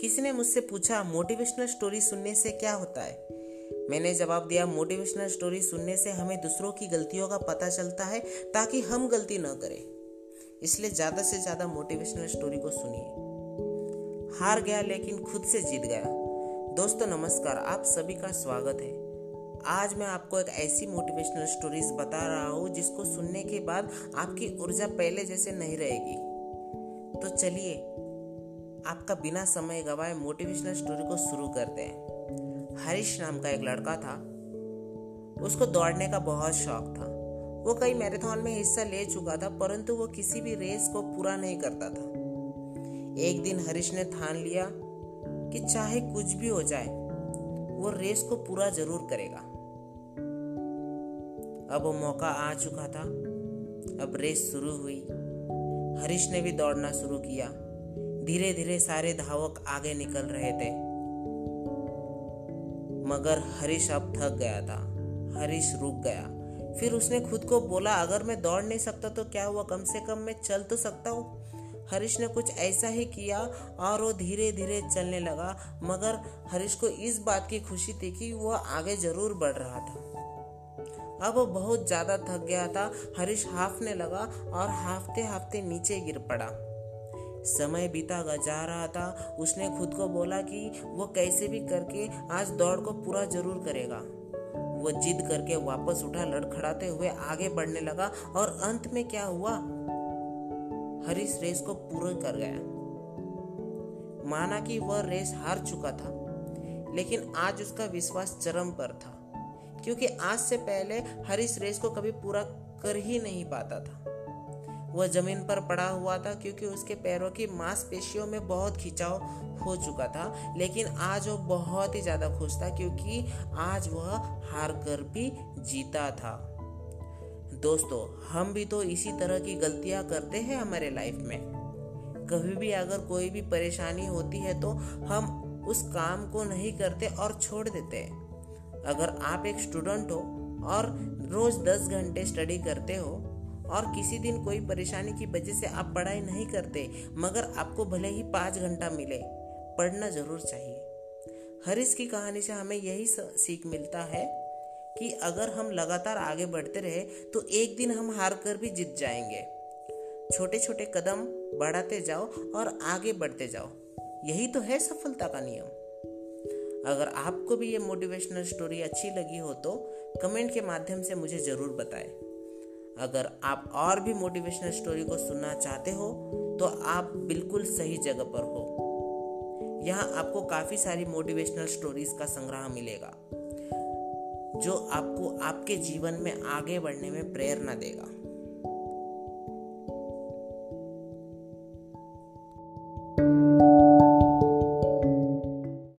किसी ने मुझसे पूछा, मोटिवेशनल स्टोरी सुनने से क्या होता है? मैंने जवाब दिया, मोटिवेशनल स्टोरी सुनने से हमें दूसरों की गलतियों का पता चलता है ताकि हम गलती न करें। इसलिए ज़्यादा से ज़्यादा मोटिवेशनल स्टोरी को सुनिए। हार गया लेकिन खुद से जीत गया। दोस्तों, नमस्कार, आप सभी का स्वागत है। आज मैं आपको एक ऐसी मोटिवेशनल स्टोरीज बता रहा हूँ जिसको सुनने के बाद आपकी ऊर्जा पहले जैसे नहीं रहेगी। तो चलिए आपका बिना समय गवाए मोटिवेशनल स्टोरी को शुरू करते हैं। हरीश नाम का एक लड़का था। उसको दौड़ने का बहुत शौक था। वो कई मैराथन में हिस्सा ले चुका था, परंतु वो किसी भी रेस को पूरा नहीं करता था। एक दिन हरीश ने ठान लिया कि चाहे कुछ भी हो जाए, वो रेस को पूरा ज़रूर करेगा। अब वो मौका आ चुका था। अब रेस शुरू हुई। हरीश ने भी दौड़ना शुरू किया। धीरे धीरे सारे धावक आगे निकल रहे थे। मगर हरीश अब थक गया था। हरीश रुक गया। फिर उसने खुद को बोला, अगर मैं दौड़ नहीं सकता तो क्या हुआ? कम से कम मैं चल तो सकता हूँ। हरीश ने कुछ ऐसा ही किया और वो धीरे धीरे चलने लगा। मगर हरीश को इस बात की खुशी थी कि वह आगे ज़रूर बढ़ रहा था। अब वो बहुत ज़्यादा थक गया था। हरीश हाफने लगा और हाफते हाफते नीचे गिर पड़ा। समय बीता जा रहा था। उसने खुद को बोला कि वो कैसे भी करके आज दौड़ को पूरा ज़रूर करेगा। वो जिद करके वापस उठा, लड़खड़ाते हुए आगे बढ़ने लगा और अंत में क्या हुआ? हरीश रेस को पूरा कर गया। माना कि वह रेस हार चुका था, लेकिन आज उसका विश्वास चरम पर था, क्योंकि आज से पहले हरीश रेस को कभी पूरा कर ही नहीं पाता था। वह ज़मीन पर पड़ा हुआ था क्योंकि उसके पैरों की मांसपेशियों में बहुत खिंचाव हो चुका था। लेकिन आज वो बहुत ही ज़्यादा खुश था क्योंकि आज वह हार कर भी जीता था। दोस्तों, हम भी तो इसी तरह की गलतियाँ करते हैं हमारे लाइफ में। कभी भी अगर कोई भी परेशानी होती है तो हम उस काम को नहीं करते और छोड़ देते अगर आप एक स्टूडेंट हो और रोज दस घंटे स्टडी करते हो और किसी दिन कोई परेशानी की वजह से आप पढ़ाई नहीं करते, मगर आपको भले ही पाँच घंटा मिले, पढ़ना ज़रूर चाहिए। हरीश की कहानी से हमें यही सीख मिलता है कि अगर हम लगातार आगे बढ़ते रहे तो एक दिन हम हार कर भी जीत जाएँगे। छोटे छोटे कदम बढ़ाते जाओ और आगे बढ़ते जाओ। यही तो है सफलता का नियम। अगर आपको भी ये मोटिवेशनल स्टोरी अच्छी लगी हो तो कमेंट के माध्यम से मुझे ज़रूर बताएँ। अगर आप और भी मोटिवेशनल स्टोरी को सुनना चाहते हो तो आप बिल्कुल सही जगह पर हो। यहाँ आपको काफ़ी सारी मोटिवेशनल स्टोरीज का संग्रह मिलेगा, जो आपको आपके जीवन में आगे बढ़ने में प्रेरणा देगा।